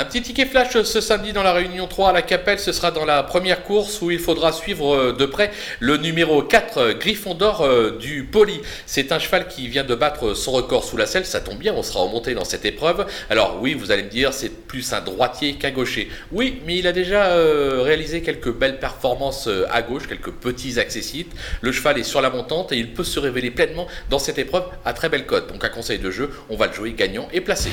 Un petit ticket flash ce samedi dans la Réunion 3 à la Capelle, ce sera dans la première course où il faudra suivre euh, de près le numéro 4 euh, Griffon d'or euh, du Poli. C'est un cheval qui vient de battre son record sous la selle, ça tombe bien, on sera remonté dans cette épreuve. Alors oui, vous allez me dire, c'est plus un droitier qu'un gaucher. Oui, mais il a déjà réalisé quelques belles performances à gauche, quelques petits accessites. Le cheval est sur la montante et il peut se révéler pleinement dans cette épreuve à très belle cote. Donc un conseil de jeu, on va le jouer gagnant et placé.